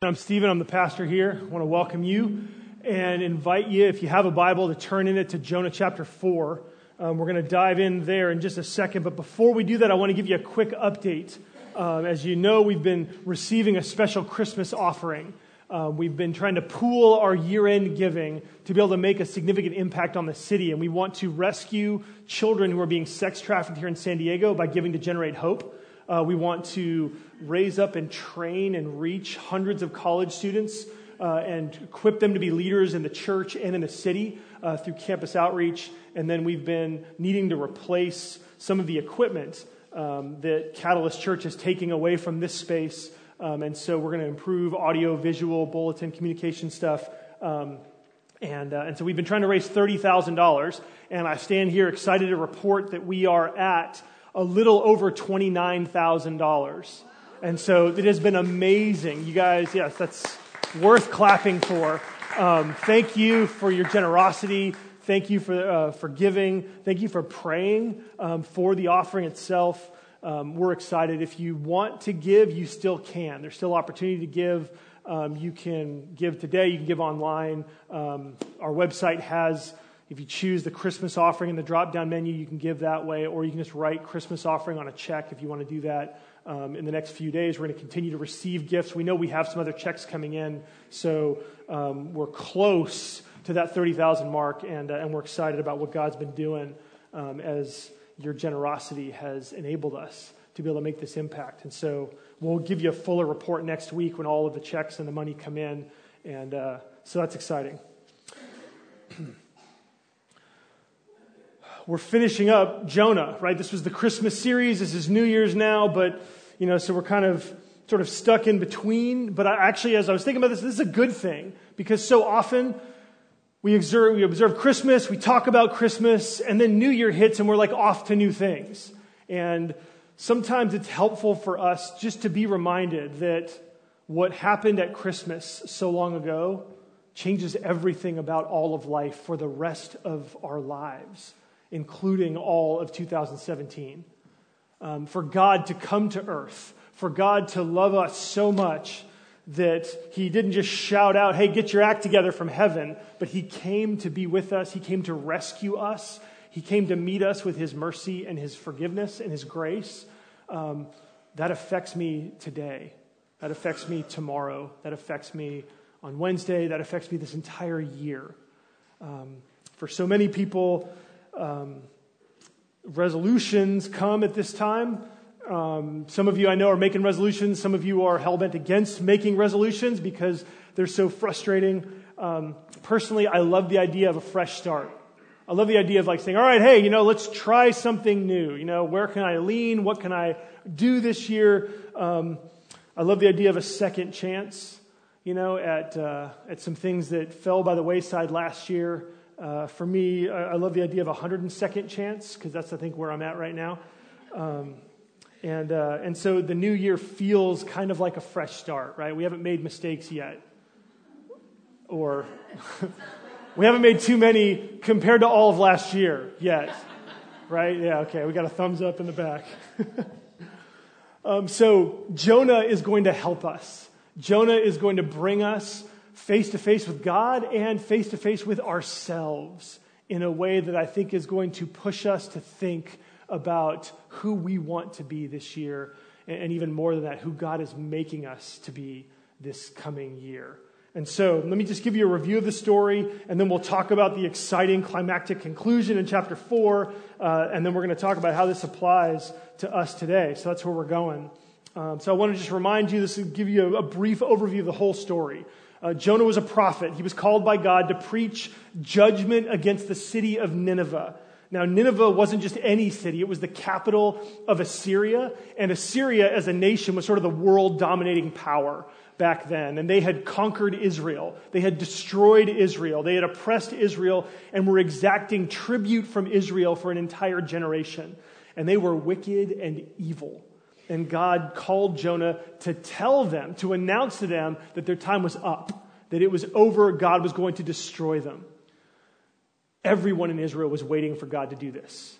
I'm Stephen. I'm the pastor here. I want to welcome you and invite you, if you have a Bible, to turn in it to Jonah chapter 4. Um, we're going to dive in there in just a second. But before we do that, I want to give you a quick update. Um, as you know, we've been receiving a special Christmas offering. Um, we've been trying to pool our year end giving to be able to make a significant impact on the city. And we want to rescue children who are being sex trafficked here in San Diego by giving to Generate Hope. Uh, we want to raise up and train and reach hundreds of college students uh, and equip them to be leaders in the church and in the city uh, through campus outreach. And then we've been needing to replace some of the equipment um, that Catalyst Church is taking away from this space. Um, and so we're going to improve audio, visual, bulletin, communication stuff. Um, and, uh, and so we've been trying to raise $30,000. And I stand here excited to report that we are at a little over $29,000. And so it has been amazing. You guys, yes, that's worth clapping for. Um, thank you for your generosity. Thank you for, uh, for giving. Thank you for praying um, for the offering itself. Um, we're excited. If you want to give, you still can. There's still opportunity to give. Um, you can give today, you can give online. Um, our website has if you choose the Christmas offering in the drop down menu, you can give that way, or you can just write Christmas offering on a check if you want to do that. Um, in the next few days, we're going to continue to receive gifts. We know we have some other checks coming in, so um, we're close to that 30,000 mark, and, uh, and we're excited about what God's been doing um, as your generosity has enabled us to be able to make this impact. And so we'll give you a fuller report next week when all of the checks and the money come in, and uh, so that's exciting. we're finishing up Jonah, right? This was the Christmas series. This is New Year's now, but, you know, so we're kind of sort of stuck in between. But I, actually, as I was thinking about this, this is a good thing because so often we observe, we observe Christmas, we talk about Christmas, and then New Year hits and we're like off to new things. And sometimes it's helpful for us just to be reminded that what happened at Christmas so long ago changes everything about all of life for the rest of our lives including all of 2017. Um, for God to come to earth, for God to love us so much that He didn't just shout out, hey, get your act together from heaven, but He came to be with us. He came to rescue us. He came to meet us with His mercy and His forgiveness and His grace. Um, that affects me today. That affects me tomorrow. That affects me on Wednesday. That affects me this entire year. Um, for so many people, um, resolutions come at this time. Um, some of you I know are making resolutions. Some of you are hell bent against making resolutions because they're so frustrating. Um, personally, I love the idea of a fresh start. I love the idea of like saying, all right, hey, you know, let's try something new. You know, where can I lean? What can I do this year? Um, I love the idea of a second chance, you know, at, uh, at some things that fell by the wayside last year. Uh, for me, I, I, love the idea of a 102nd chance because that's, I think, where I'm at right now. Um, and, uh, and so the new year feels kind of like a fresh start, right? We haven't made mistakes yet. Or we haven't made too many compared to all of last year yet, right? Yeah, okay, we got a thumbs up in the back. um, so Jonah is going to help us. Jonah is going to bring us face to face with God and face to face with ourselves in a way that I think is going to push us to think about who we want to be this year, and even more than that, who God is making us to be this coming year. And so, let me just give you a review of the story, and then we'll talk about the exciting climactic conclusion in chapter 4, uh, and then we're going to talk about how this applies to us today. So, that's where we're going. Um, so, I want to just remind you, this will give you a, a brief overview of the whole story. Uh, Jonah was a prophet. He was called by God to preach judgment against the city of Nineveh. Now, Nineveh wasn't just any city, it was the capital of Assyria. And Assyria, as a nation, was sort of the world dominating power back then. And they had conquered Israel, they had destroyed Israel, they had oppressed Israel, and were exacting tribute from Israel for an entire generation. And they were wicked and evil. And God called Jonah to tell them, to announce to them that their time was up, that it was over, God was going to destroy them. Everyone in Israel was waiting for God to do this.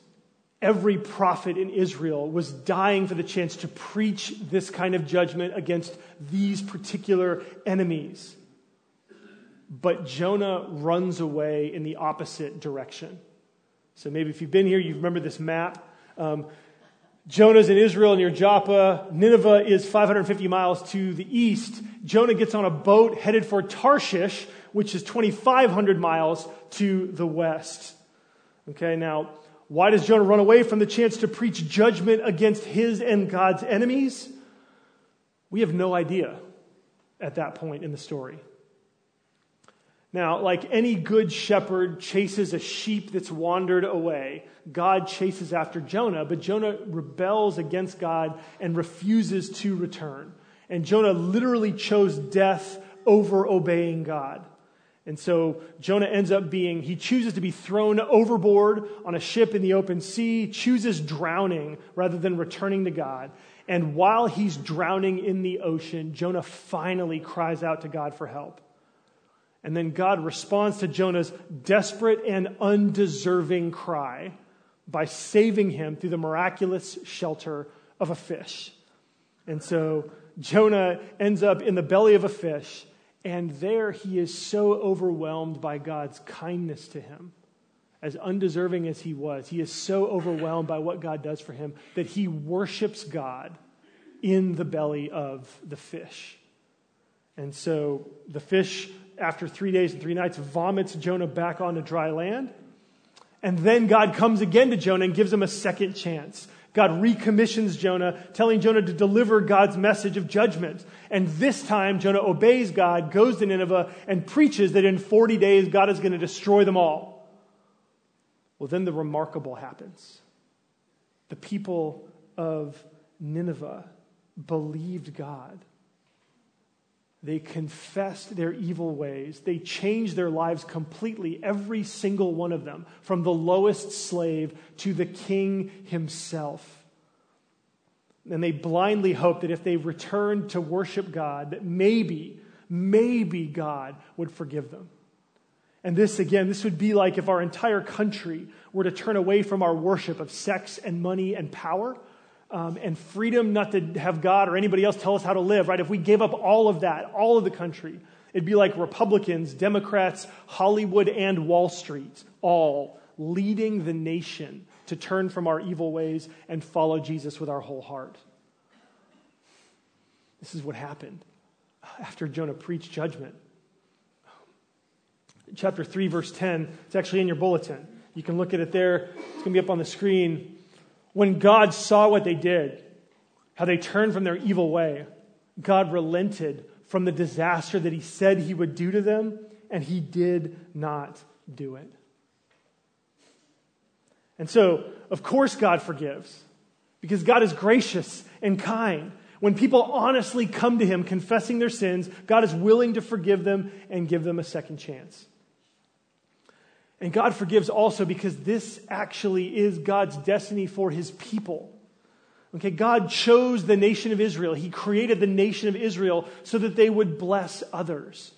Every prophet in Israel was dying for the chance to preach this kind of judgment against these particular enemies. But Jonah runs away in the opposite direction. So maybe if you've been here, you remember this map. Um, Jonah's in Israel near Joppa. Nineveh is 550 miles to the east. Jonah gets on a boat headed for Tarshish, which is 2,500 miles to the west. Okay, now, why does Jonah run away from the chance to preach judgment against his and God's enemies? We have no idea at that point in the story. Now, like any good shepherd chases a sheep that's wandered away, God chases after Jonah, but Jonah rebels against God and refuses to return. And Jonah literally chose death over obeying God. And so Jonah ends up being, he chooses to be thrown overboard on a ship in the open sea, chooses drowning rather than returning to God. And while he's drowning in the ocean, Jonah finally cries out to God for help. And then God responds to Jonah's desperate and undeserving cry by saving him through the miraculous shelter of a fish. And so Jonah ends up in the belly of a fish, and there he is so overwhelmed by God's kindness to him. As undeserving as he was, he is so overwhelmed by what God does for him that he worships God in the belly of the fish. And so the fish after three days and three nights, vomits Jonah back onto dry land. And then God comes again to Jonah and gives him a second chance. God recommissions Jonah, telling Jonah to deliver God's message of judgment. And this time, Jonah obeys God, goes to Nineveh, and preaches that in 40 days, God is going to destroy them all. Well, then the remarkable happens. The people of Nineveh believed God. They confessed their evil ways. They changed their lives completely, every single one of them, from the lowest slave to the king himself. And they blindly hoped that if they returned to worship God, that maybe, maybe God would forgive them. And this, again, this would be like if our entire country were to turn away from our worship of sex and money and power um, and freedom not to have God or anybody else tell us how to live, right? If we gave up all of that, all of the country, it'd be like Republicans, Democrats, Hollywood, and Wall Street, all leading the nation to turn from our evil ways and follow Jesus with our whole heart. This is what happened after Jonah preached judgment. Chapter 3, verse 10, it's actually in your bulletin. You can look at it there. It's going to be up on the screen when God saw what they did, how they turned from their evil way, God relented from the disaster that he said he would do to them, and he did not do it. And so, of course, God forgives because God is gracious and kind. When people honestly come to him confessing their sins, God is willing to forgive them and give them a second chance. And God forgives also because this actually is God's destiny for his people. Okay, God chose the nation of Israel. He created the nation of Israel so that they would bless others.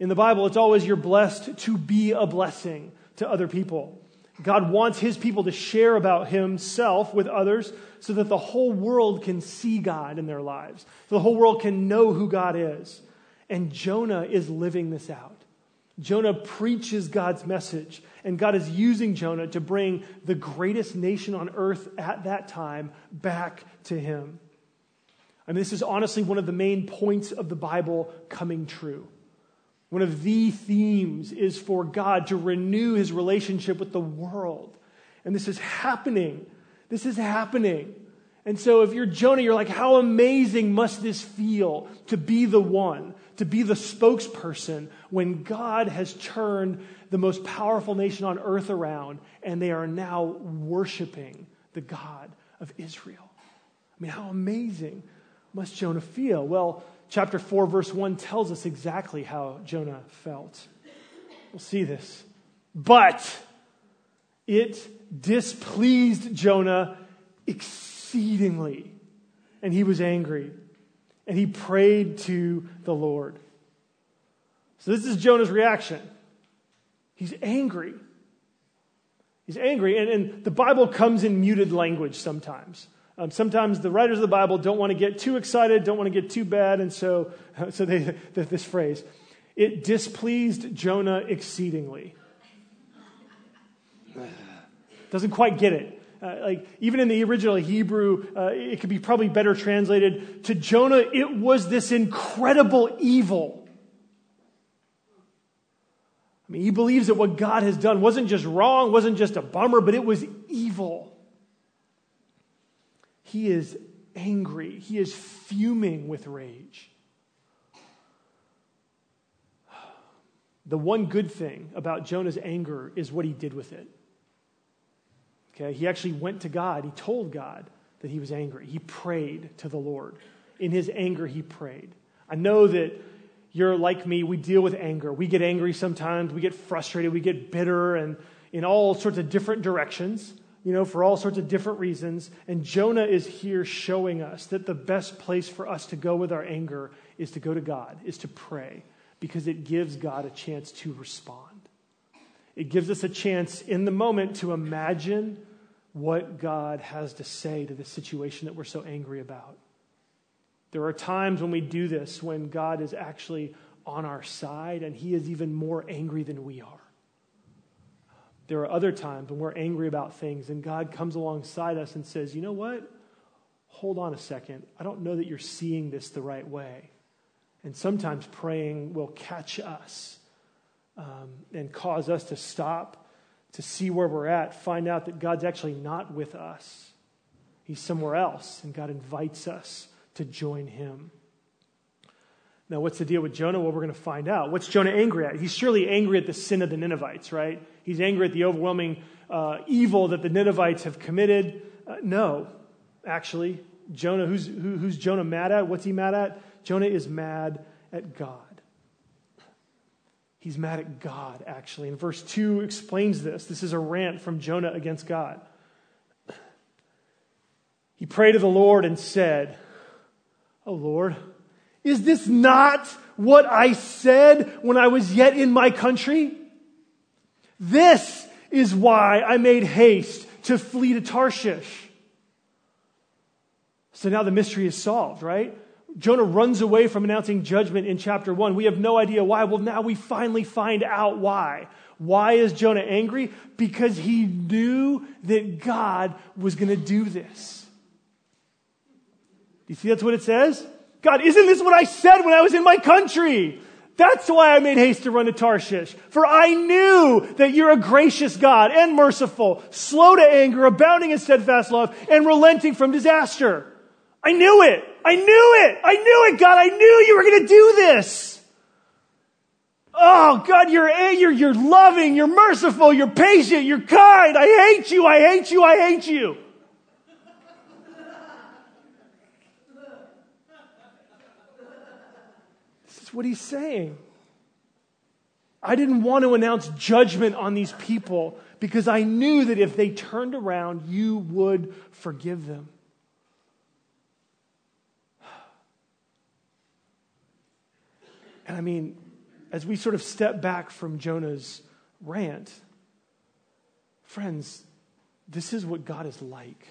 In the Bible, it's always you're blessed to be a blessing to other people. God wants his people to share about himself with others so that the whole world can see God in their lives. So the whole world can know who God is. And Jonah is living this out. Jonah preaches God's message, and God is using Jonah to bring the greatest nation on earth at that time back to him. I mean, this is honestly one of the main points of the Bible coming true. One of the themes is for God to renew his relationship with the world. And this is happening. This is happening. And so, if you're Jonah, you're like, how amazing must this feel to be the one, to be the spokesperson when God has turned the most powerful nation on earth around and they are now worshiping the God of Israel? I mean, how amazing must Jonah feel? Well, chapter 4, verse 1 tells us exactly how Jonah felt. We'll see this. But it displeased Jonah exceedingly. And he was angry. And he prayed to the Lord. So this is Jonah's reaction. He's angry. He's angry. And, and the Bible comes in muted language sometimes. Um, sometimes the writers of the Bible don't want to get too excited, don't want to get too bad, and so, so they, this phrase, it displeased Jonah exceedingly. Doesn't quite get it. Uh, like even in the original Hebrew, uh, it could be probably better translated to Jonah. It was this incredible evil. I mean, he believes that what God has done wasn't just wrong, wasn't just a bummer, but it was evil. He is angry. He is fuming with rage. The one good thing about Jonah's anger is what he did with it. Okay, he actually went to God. He told God that he was angry. He prayed to the Lord. In his anger, he prayed. I know that you're like me. We deal with anger. We get angry sometimes. We get frustrated. We get bitter and in all sorts of different directions, you know, for all sorts of different reasons. And Jonah is here showing us that the best place for us to go with our anger is to go to God, is to pray, because it gives God a chance to respond. It gives us a chance in the moment to imagine what God has to say to the situation that we're so angry about. There are times when we do this when God is actually on our side and he is even more angry than we are. There are other times when we're angry about things and God comes alongside us and says, You know what? Hold on a second. I don't know that you're seeing this the right way. And sometimes praying will catch us um, and cause us to stop, to see where we're at, find out that God's actually not with us. He's somewhere else, and God invites us to join him. Now, what's the deal with Jonah? Well, we're going to find out. What's Jonah angry at? He's surely angry at the sin of the Ninevites, right? He's angry at the overwhelming uh, evil that the Ninevites have committed. Uh, no, actually. Jonah, who's, who, who's Jonah mad at? What's he mad at? Jonah is mad at God. He's mad at God, actually. And verse 2 explains this. This is a rant from Jonah against God. He prayed to the Lord and said, Oh Lord, is this not what I said when I was yet in my country? This is why I made haste to flee to Tarshish. So now the mystery is solved, right? Jonah runs away from announcing judgment in chapter one. We have no idea why. Well, now we finally find out why. Why is Jonah angry? Because he knew that God was going to do this. You see that's what it says? God, isn't this what I said when I was in my country? That's why I made haste to run to Tarshish. For I knew that you're a gracious God and merciful, slow to anger, abounding in steadfast love, and relenting from disaster. I knew it. I knew it. I knew it, God. I knew you were going to do this. Oh, God, you're, you're, you're loving, you're merciful, you're patient, you're kind. I hate you, I hate you, I hate you. This is what he's saying. I didn't want to announce judgment on these people because I knew that if they turned around, you would forgive them. And I mean, as we sort of step back from Jonah's rant, friends, this is what God is like.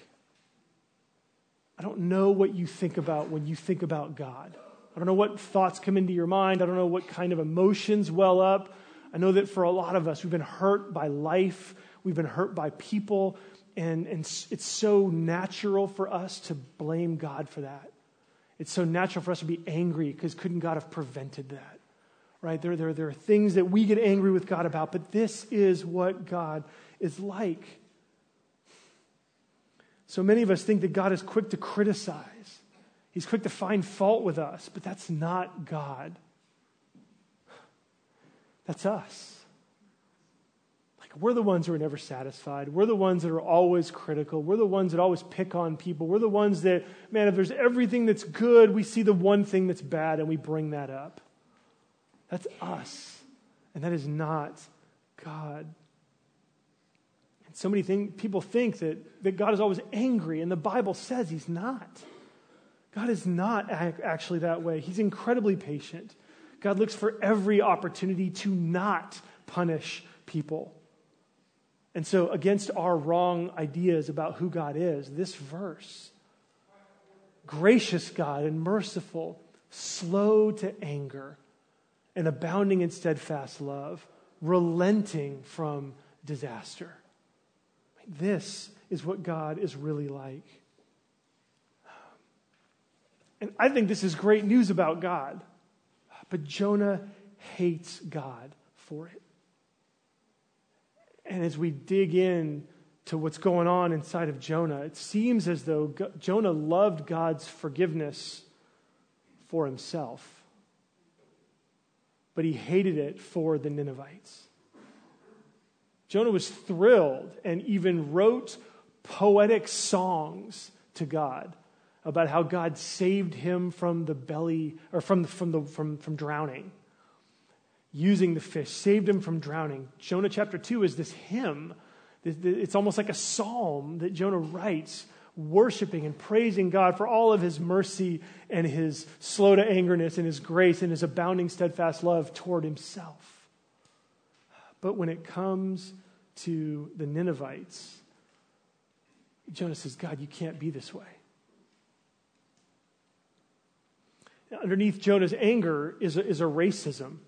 I don't know what you think about when you think about God. I don't know what thoughts come into your mind. I don't know what kind of emotions well up. I know that for a lot of us, we've been hurt by life, we've been hurt by people, and, and it's so natural for us to blame God for that. It's so natural for us to be angry because couldn't God have prevented that? Right? There, there, there are things that we get angry with God about, but this is what God is like. So many of us think that God is quick to criticize, He's quick to find fault with us, but that's not God. That's us. We're the ones who are never satisfied. We're the ones that are always critical. We're the ones that always pick on people. We're the ones that, man, if there's everything that's good, we see the one thing that's bad and we bring that up. That's us. And that is not God. And so many thing, people think that, that God is always angry, and the Bible says he's not. God is not actually that way. He's incredibly patient. God looks for every opportunity to not punish people. And so, against our wrong ideas about who God is, this verse, gracious God and merciful, slow to anger, and abounding in steadfast love, relenting from disaster. This is what God is really like. And I think this is great news about God. But Jonah hates God for it. And as we dig in to what's going on inside of Jonah, it seems as though Jonah loved God's forgiveness for himself, but he hated it for the Ninevites. Jonah was thrilled and even wrote poetic songs to God about how God saved him from the belly or from, from, the, from, from drowning, using the fish, saved him from drowning. Jonah chapter 2 is this hymn. It's almost like a psalm that Jonah writes, worshiping and praising God for all of his mercy and his slow to angerness and his grace and his abounding steadfast love toward himself. But when it comes to the Ninevites, Jonah says, God, you can't be this way. Underneath Jonah's anger is a, is a racism.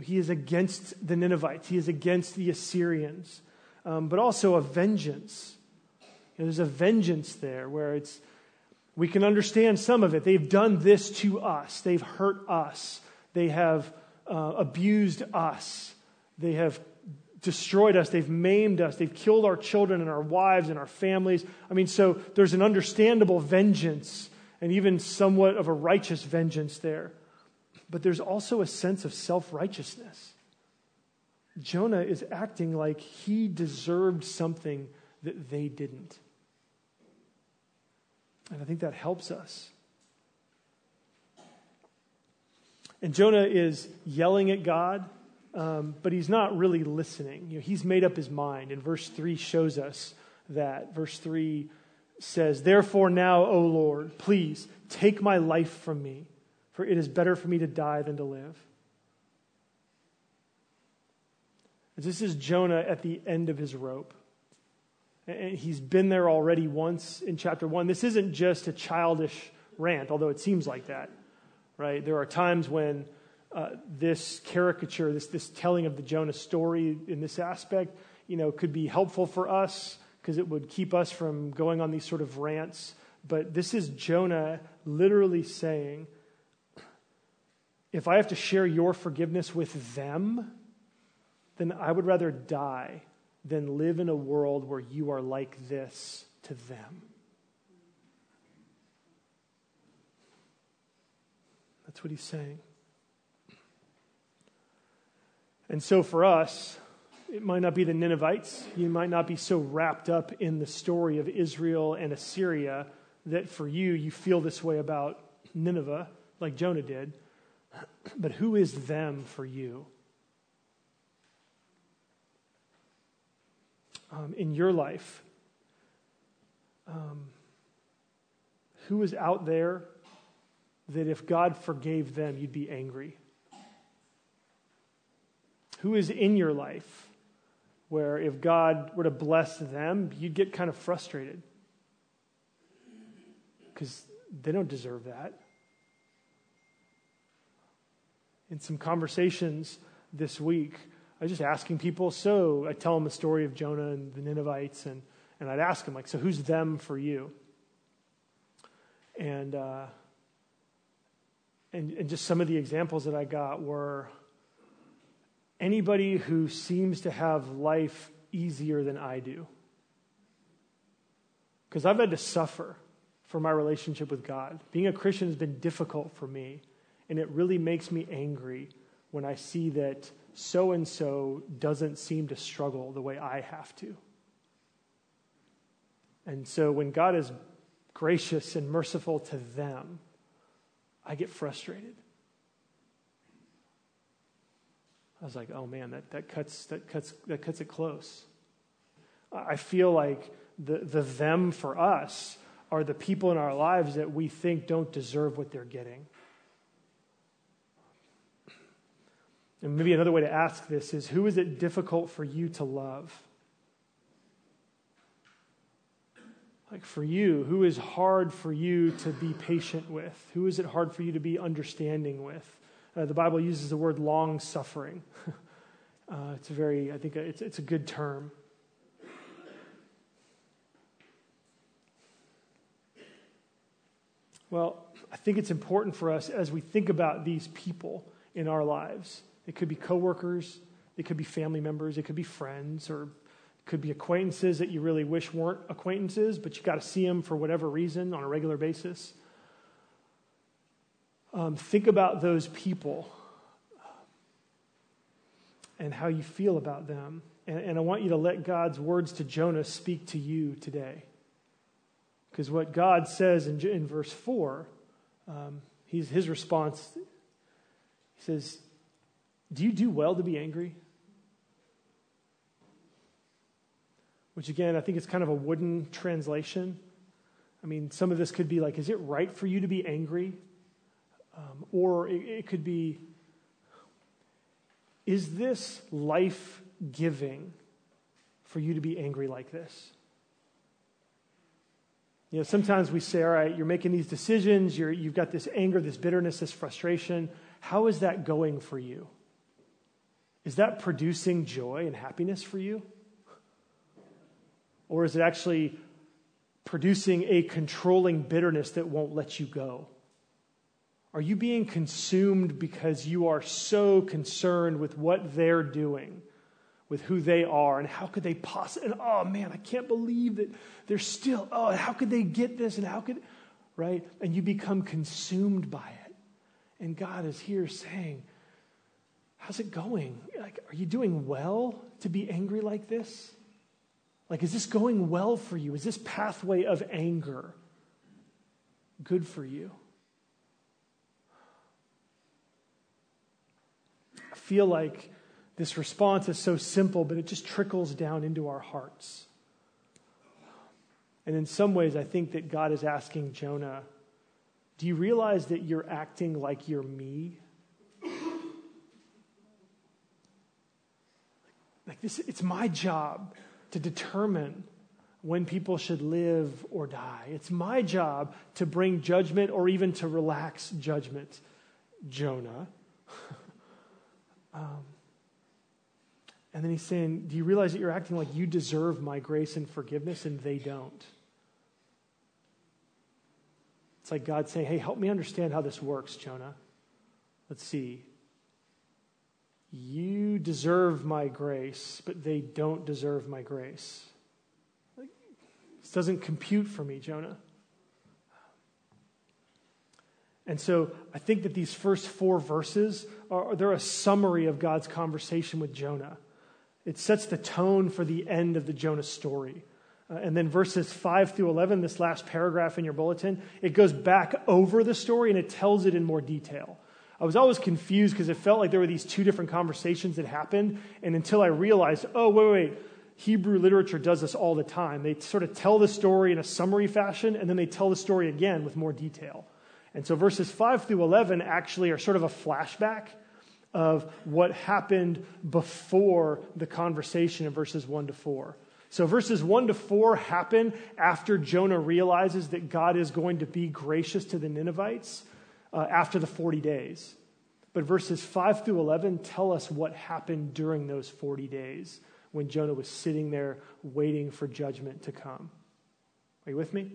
He is against the Ninevites, he is against the Assyrians, um, but also a vengeance. You know, there's a vengeance there where it's, we can understand some of it. They've done this to us, they've hurt us, they have uh, abused us, they have destroyed us, they've maimed us, they've killed our children and our wives and our families. I mean, so there's an understandable vengeance and even somewhat of a righteous vengeance there. But there's also a sense of self righteousness. Jonah is acting like he deserved something that they didn't. And I think that helps us. And Jonah is yelling at God, um, but he's not really listening. You know, he's made up his mind, and verse 3 shows us that. Verse 3 says, Therefore now, O Lord, please take my life from me, for it is better for me to die than to live. This is Jonah at the end of his rope. And he's been there already once in chapter one. This isn't just a childish rant, although it seems like that, right? There are times when uh, this caricature, this, this telling of the Jonah story in this aspect, you know, could be helpful for us because it would keep us from going on these sort of rants. But this is Jonah literally saying, if I have to share your forgiveness with them, then I would rather die than live in a world where you are like this to them. That's what he's saying. And so for us, it might not be the Ninevites. You might not be so wrapped up in the story of Israel and Assyria that for you, you feel this way about Nineveh, like Jonah did. But who is them for you? Um, in your life, um, who is out there that if God forgave them, you'd be angry? Who is in your life where if God were to bless them, you'd get kind of frustrated because they don't deserve that. In some conversations this week, I was just asking people, so I tell them the story of Jonah and the Ninevites, and, and I'd ask them, like, so who's them for you? And, uh, and, and just some of the examples that I got were anybody who seems to have life easier than I do. Because I've had to suffer for my relationship with God. Being a Christian has been difficult for me, and it really makes me angry when I see that so and so doesn't seem to struggle the way I have to. And so when God is gracious and merciful to them, I get frustrated. I was like, oh man, that, that, cuts, that, cuts, that cuts it close. I feel like the, the them for us are the people in our lives that we think don't deserve what they're getting. And maybe another way to ask this is who is it difficult for you to love? Like for you, who is hard for you to be patient with? Who is it hard for you to be understanding with? Uh, the Bible uses the word long suffering. uh, it's a very, I think, it's, it's a good term. Well, I think it's important for us as we think about these people in our lives it could be coworkers, it could be family members, it could be friends, or it could be acquaintances that you really wish weren't acquaintances, but you got to see them for whatever reason on a regular basis. Um, think about those people and how you feel about them. And, and I want you to let God's words to Jonah speak to you today. Because what God says in, in verse 4, um, he's, his response, he says, Do you do well to be angry? Which, again, I think it's kind of a wooden translation. I mean, some of this could be like, Is it right for you to be angry? Um, or it, it could be, Is this life giving for you to be angry like this? You know, sometimes we say, all right, you're making these decisions, you have got this anger, this bitterness, this frustration. How is that going for you? Is that producing joy and happiness for you? Or is it actually producing a controlling bitterness that won't let you go? Are you being consumed because you are so concerned with what they're doing? with who they are and how could they possibly, and oh man, I can't believe that they're still, oh, how could they get this and how could, right? And you become consumed by it. And God is here saying, how's it going? Like, are you doing well to be angry like this? Like, is this going well for you? Is this pathway of anger good for you? I feel like this response is so simple, but it just trickles down into our hearts. And in some ways, I think that God is asking Jonah, Do you realize that you're acting like you're me? It's my job to determine when people should live or die. It's my job to bring judgment or even to relax judgment, Jonah. um, and then he's saying, Do you realize that you're acting like you deserve my grace and forgiveness and they don't? It's like God saying, Hey, help me understand how this works, Jonah. Let's see. You deserve my grace, but they don't deserve my grace. This doesn't compute for me, Jonah. And so I think that these first four verses are they're a summary of God's conversation with Jonah. It sets the tone for the end of the Jonah story. Uh, and then verses 5 through 11, this last paragraph in your bulletin, it goes back over the story and it tells it in more detail. I was always confused because it felt like there were these two different conversations that happened. And until I realized, oh, wait, wait, Hebrew literature does this all the time. They sort of tell the story in a summary fashion and then they tell the story again with more detail. And so verses 5 through 11 actually are sort of a flashback of what happened before the conversation in verses 1 to 4. So, verses 1 to 4 happen after Jonah realizes that God is going to be gracious to the Ninevites uh, after the 40 days. But verses 5 through 11 tell us what happened during those 40 days when Jonah was sitting there waiting for judgment to come. Are you with me?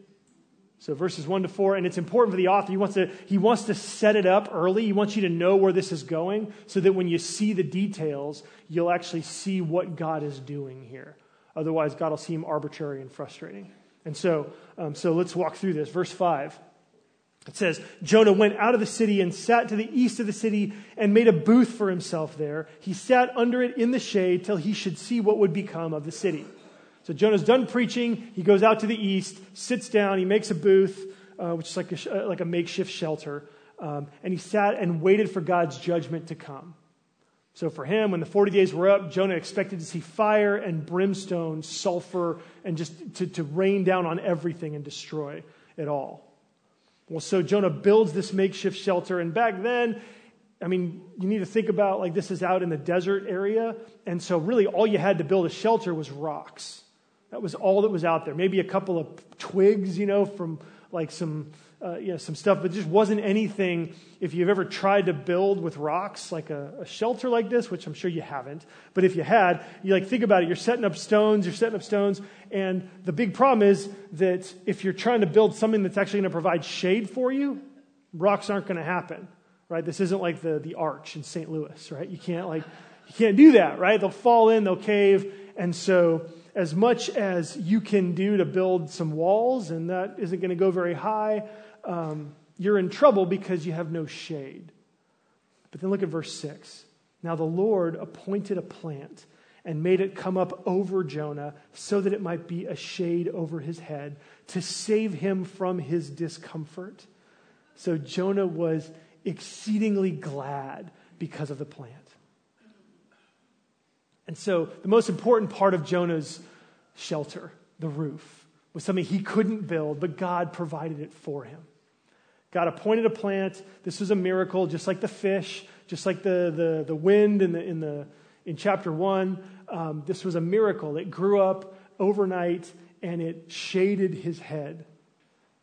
So verses 1 to 4, and it's important for the author. He wants, to, he wants to set it up early. He wants you to know where this is going so that when you see the details, you'll actually see what God is doing here. Otherwise, God will seem arbitrary and frustrating. And so, um, so let's walk through this. Verse 5. It says, Jonah went out of the city and sat to the east of the city and made a booth for himself there. He sat under it in the shade till he should see what would become of the city. So Jonah's done preaching. He goes out to the east, sits down, he makes a booth, uh, which is like a, uh, like a makeshift shelter. Um, and he sat and waited for God's judgment to come. So for him, when the 40 days were up, Jonah expected to see fire and brimstone, sulfur, and just to, to rain down on everything and destroy it all. Well, so Jonah builds this makeshift shelter. And back then, I mean, you need to think about like this is out in the desert area. And so, really, all you had to build a shelter was rocks. That was all that was out there. Maybe a couple of twigs, you know, from like some, uh, you know, some stuff, but just wasn't anything. If you've ever tried to build with rocks, like a, a, shelter like this, which I'm sure you haven't, but if you had, you like think about it. You're setting up stones, you're setting up stones, and the big problem is that if you're trying to build something that's actually going to provide shade for you, rocks aren't going to happen, right? This isn't like the the arch in St. Louis, right? You can't like you can't do that, right? They'll fall in, they'll cave, and so as much as you can do to build some walls, and that isn't going to go very high, um, you're in trouble because you have no shade. But then look at verse 6. Now the Lord appointed a plant and made it come up over Jonah so that it might be a shade over his head to save him from his discomfort. So Jonah was exceedingly glad because of the plant. And so, the most important part of Jonah's shelter, the roof, was something he couldn't build, but God provided it for him. God appointed a plant. This was a miracle, just like the fish, just like the, the, the wind in, the, in, the, in chapter 1. Um, this was a miracle. It grew up overnight and it shaded his head.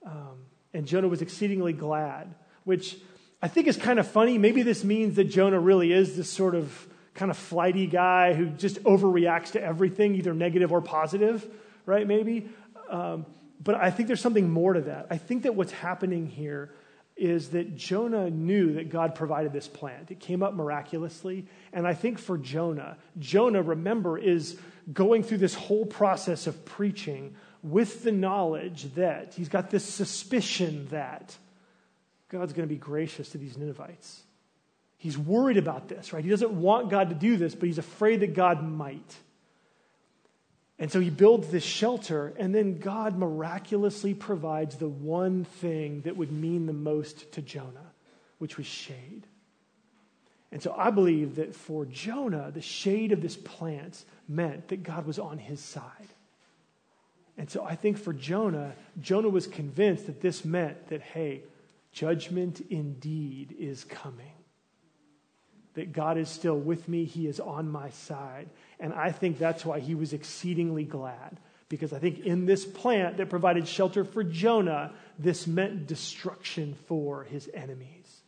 Um, and Jonah was exceedingly glad, which I think is kind of funny. Maybe this means that Jonah really is this sort of kind of flighty guy who just overreacts to everything, either negative or positive, right? Maybe. Um, but I think there's something more to that. I think that what's happening here is that Jonah knew that God provided this plant. It came up miraculously. And I think for Jonah, Jonah, remember, is going through this whole process of preaching with the knowledge that he's got this suspicion that God's going to be gracious to these Ninevites. He's worried about this, right? He doesn't want God to do this, but he's afraid that God might. And so he builds this shelter, and then God miraculously provides the one thing that would mean the most to Jonah, which was shade. And so I believe that for Jonah, the shade of this plant meant that God was on his side. And so I think for Jonah, Jonah was convinced that this meant that, hey, judgment indeed is coming that God is still with me, He is on my side. And I think that's why he was exceedingly glad. Because I think in this plant that provided shelter for Jonah, this meant destruction for his enemies.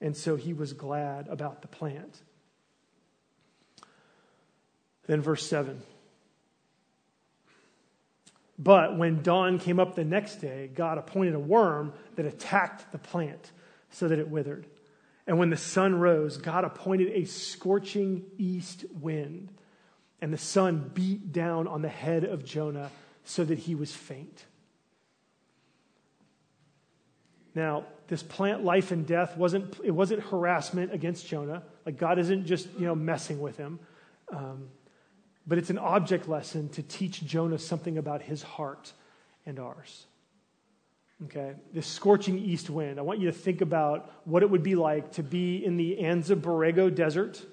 And so he was glad about the plant. Then, verse 7. But when dawn came up the next day, God appointed a worm that attacked the plant so that it withered. And when the sun rose, God appointed a scorching east wind, and the sun beat down on the head of Jonah so that he was faint. Now, this plant life and death wasn't it wasn't harassment against Jonah. Like God isn't just you know messing with him, um, but it's an object lesson to teach Jonah something about his heart and ours. Okay, this scorching east wind. I want you to think about what it would be like to be in the Anza Borrego Desert,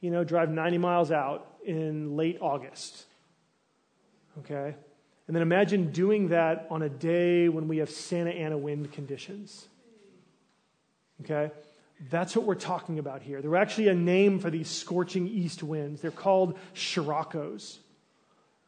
you know, drive 90 miles out in late August. Okay? And then imagine doing that on a day when we have Santa Ana wind conditions. Okay? That's what we're talking about here. There's actually a name for these scorching east winds. They're called sirocco's.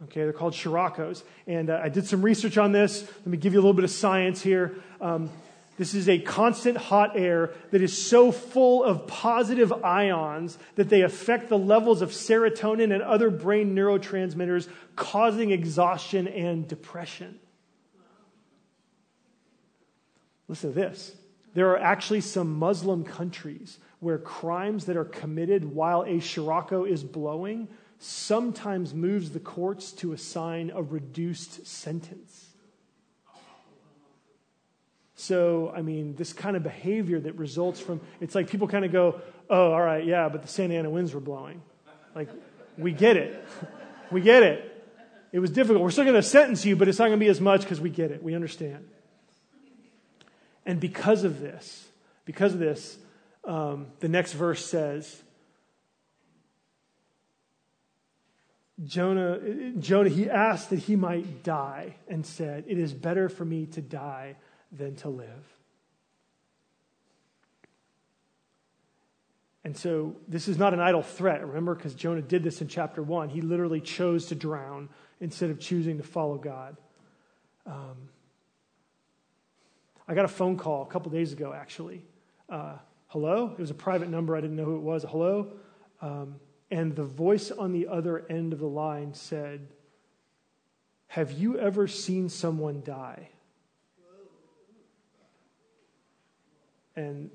Okay, they're called sirocco's. And uh, I did some research on this. Let me give you a little bit of science here. Um, this is a constant hot air that is so full of positive ions that they affect the levels of serotonin and other brain neurotransmitters, causing exhaustion and depression. Listen to this. There are actually some Muslim countries where crimes that are committed while a sirocco is blowing sometimes moves the courts to assign a reduced sentence. So, I mean, this kind of behavior that results from it's like people kind of go, oh, all right, yeah, but the Santa Ana winds were blowing. Like, we get it. we get it. It was difficult. We're still going to sentence you, but it's not going to be as much because we get it. We understand. And because of this, because of this, um, the next verse says, Jonah, Jonah, he asked that he might die and said, It is better for me to die than to live. And so this is not an idle threat, remember, because Jonah did this in chapter one. He literally chose to drown instead of choosing to follow God. Um, I got a phone call a couple days ago, actually. Uh, hello? It was a private number. I didn't know who it was. Hello? Um, and the voice on the other end of the line said, Have you ever seen someone die? And,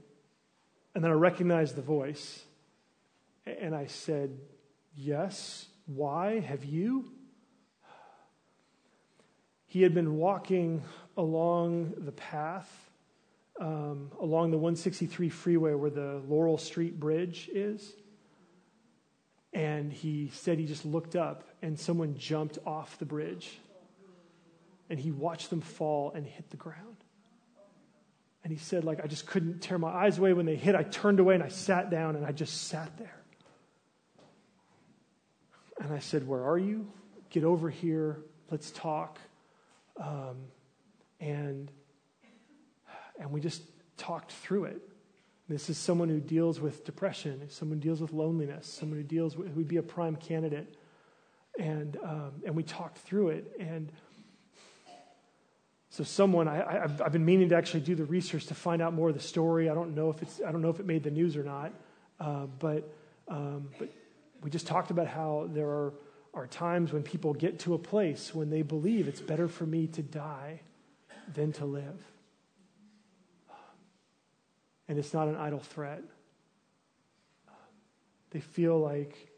and then I recognized the voice. And I said, Yes. Why? Have you? He had been walking along the path, um, along the 163 freeway where the Laurel Street Bridge is. And he said he just looked up and someone jumped off the bridge. And he watched them fall and hit the ground. And he said, like, I just couldn't tear my eyes away when they hit. I turned away and I sat down and I just sat there. And I said, Where are you? Get over here. Let's talk. Um, and, and we just talked through it. This is someone who deals with depression, someone who deals with loneliness, someone who deals with, who would be a prime candidate. And, um, and we talked through it. And so someone, I, have I've been meaning to actually do the research to find out more of the story. I don't know if it's, I don't know if it made the news or not. Uh, but, um, but we just talked about how there are, are times when people get to a place when they believe it's better for me to die than to live and it's not an idle threat. They feel like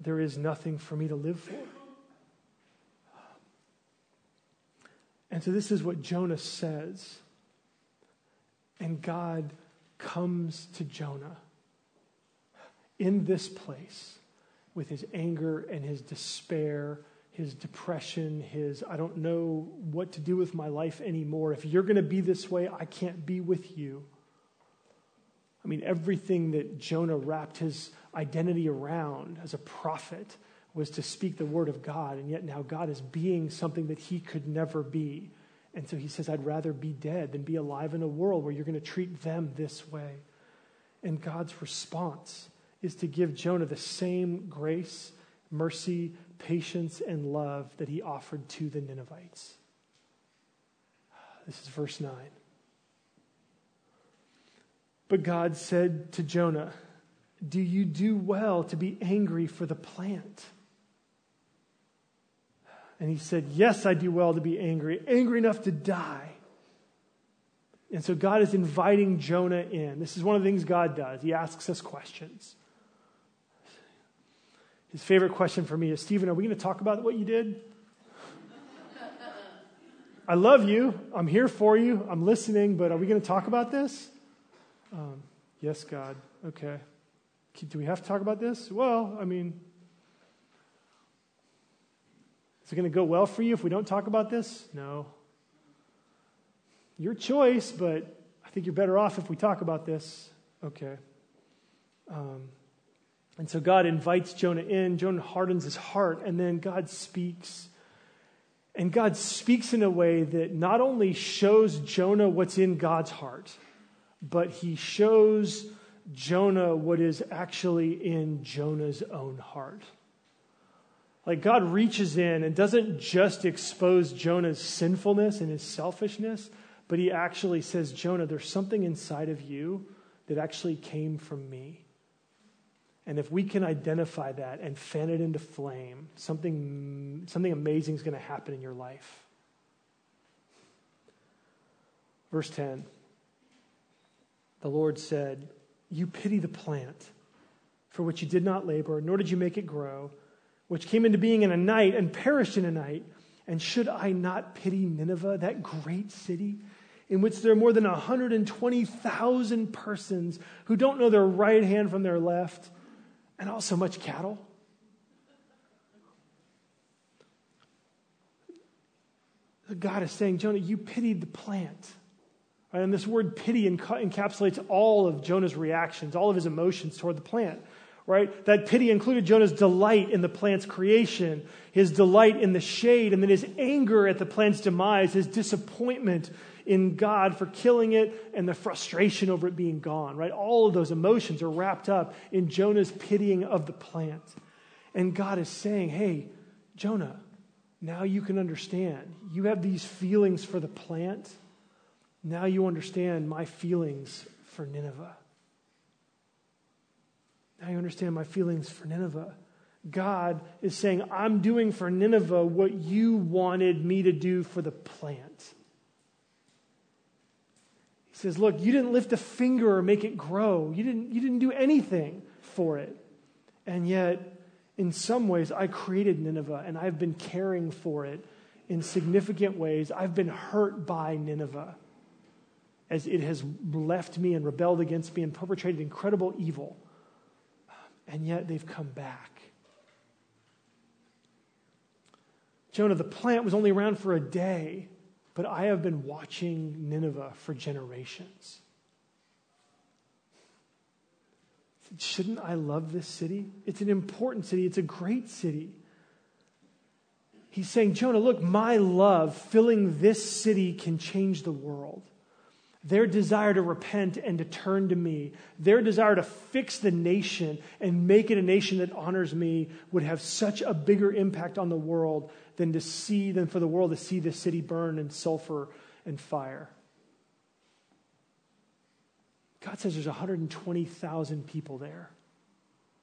there is nothing for me to live for. And so this is what Jonah says. And God comes to Jonah in this place with his anger and his despair, his depression, his I don't know what to do with my life anymore. If you're going to be this way, I can't be with you. I mean, everything that Jonah wrapped his identity around as a prophet was to speak the word of God, and yet now God is being something that he could never be. And so he says, I'd rather be dead than be alive in a world where you're going to treat them this way. And God's response is to give Jonah the same grace, mercy, patience, and love that he offered to the Ninevites. This is verse 9. But God said to Jonah, Do you do well to be angry for the plant? And he said, Yes, I do well to be angry, angry enough to die. And so God is inviting Jonah in. This is one of the things God does. He asks us questions. His favorite question for me is Stephen, are we going to talk about what you did? I love you. I'm here for you. I'm listening, but are we going to talk about this? Um, yes, God. Okay. Do we have to talk about this? Well, I mean, is it going to go well for you if we don't talk about this? No. Your choice, but I think you're better off if we talk about this. Okay. Um, and so God invites Jonah in. Jonah hardens his heart, and then God speaks. And God speaks in a way that not only shows Jonah what's in God's heart, but he shows Jonah what is actually in Jonah's own heart. Like God reaches in and doesn't just expose Jonah's sinfulness and his selfishness, but he actually says, Jonah, there's something inside of you that actually came from me. And if we can identify that and fan it into flame, something, something amazing is going to happen in your life. Verse 10 the Lord said, You pity the plant for which you did not labor, nor did you make it grow, which came into being in a night and perished in a night. And should I not pity Nineveh, that great city, in which there are more than 120,000 persons who don't know their right hand from their left, and also much cattle? God is saying, Jonah, you pitied the plant. And this word pity encapsulates all of Jonah's reactions, all of his emotions toward the plant. Right? That pity included Jonah's delight in the plant's creation, his delight in the shade, and then his anger at the plant's demise, his disappointment in God for killing it and the frustration over it being gone, right? All of those emotions are wrapped up in Jonah's pitying of the plant. And God is saying, hey, Jonah, now you can understand. You have these feelings for the plant. Now you understand my feelings for Nineveh. Now you understand my feelings for Nineveh. God is saying, I'm doing for Nineveh what you wanted me to do for the plant. He says, Look, you didn't lift a finger or make it grow, you didn't, you didn't do anything for it. And yet, in some ways, I created Nineveh and I've been caring for it in significant ways. I've been hurt by Nineveh as it has left me and rebelled against me and perpetrated incredible evil. And yet they've come back. Jonah, the plant was only around for a day, but I have been watching Nineveh for generations. Shouldn't I love this city? It's an important city, it's a great city. He's saying, Jonah, look, my love filling this city can change the world. Their desire to repent and to turn to me, their desire to fix the nation and make it a nation that honors me would have such a bigger impact on the world than to see than for the world to see this city burn in sulfur and fire. God says there's 120,000 people there.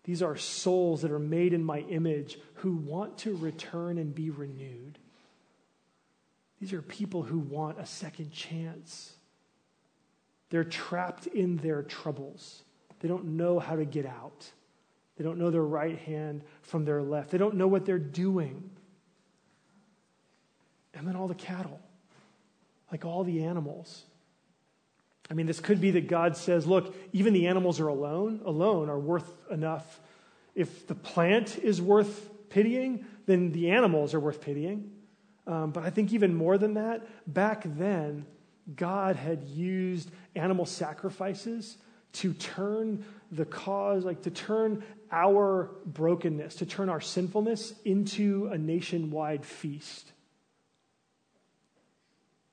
These are souls that are made in my image who want to return and be renewed. These are people who want a second chance. They're trapped in their troubles. They don't know how to get out. They don't know their right hand from their left. They don't know what they're doing. And then all the cattle, like all the animals. I mean, this could be that God says, look, even the animals are alone, alone are worth enough. If the plant is worth pitying, then the animals are worth pitying. Um, but I think even more than that, back then, God had used animal sacrifices to turn the cause, like to turn our brokenness, to turn our sinfulness into a nationwide feast.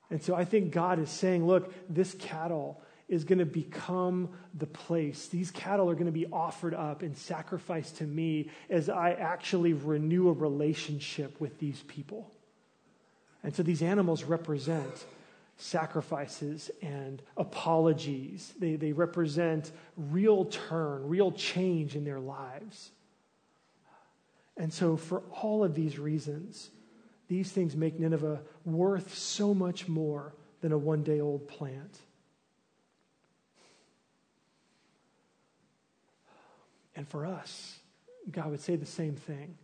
And so I think God is saying, look, this cattle is going to become the place. These cattle are going to be offered up and sacrificed to me as I actually renew a relationship with these people. And so these animals represent sacrifices and apologies. They, they represent real turn, real change in their lives. And so, for all of these reasons, these things make Nineveh worth so much more than a one day old plant. And for us, God would say the same thing.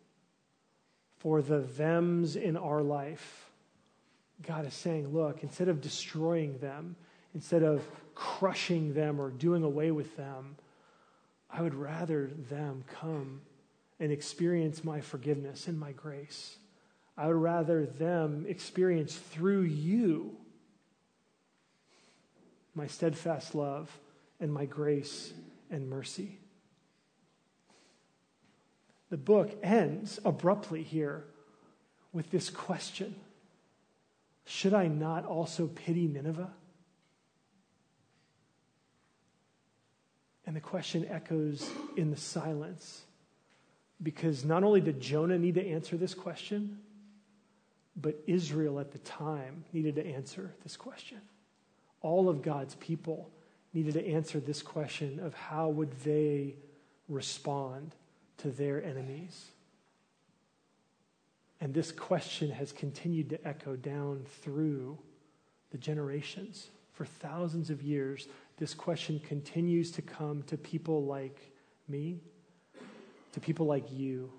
For the thems in our life, God is saying, look, instead of destroying them, instead of crushing them or doing away with them, I would rather them come and experience my forgiveness and my grace. I would rather them experience through you my steadfast love and my grace and mercy. The book ends abruptly here with this question should I not also pity Nineveh? And the question echoes in the silence because not only did Jonah need to answer this question, but Israel at the time needed to answer this question. All of God's people needed to answer this question of how would they respond to their enemies. And this question has continued to echo down through the generations. For thousands of years, this question continues to come to people like me, to people like you,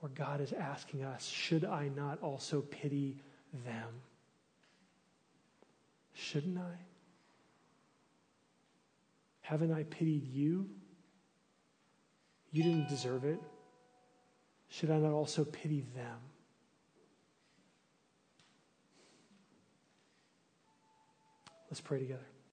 where God is asking us, should I not also pity them? Shouldn't I? Haven't I pitied you? You didn't deserve it. Should I not also pity them? Let's pray together.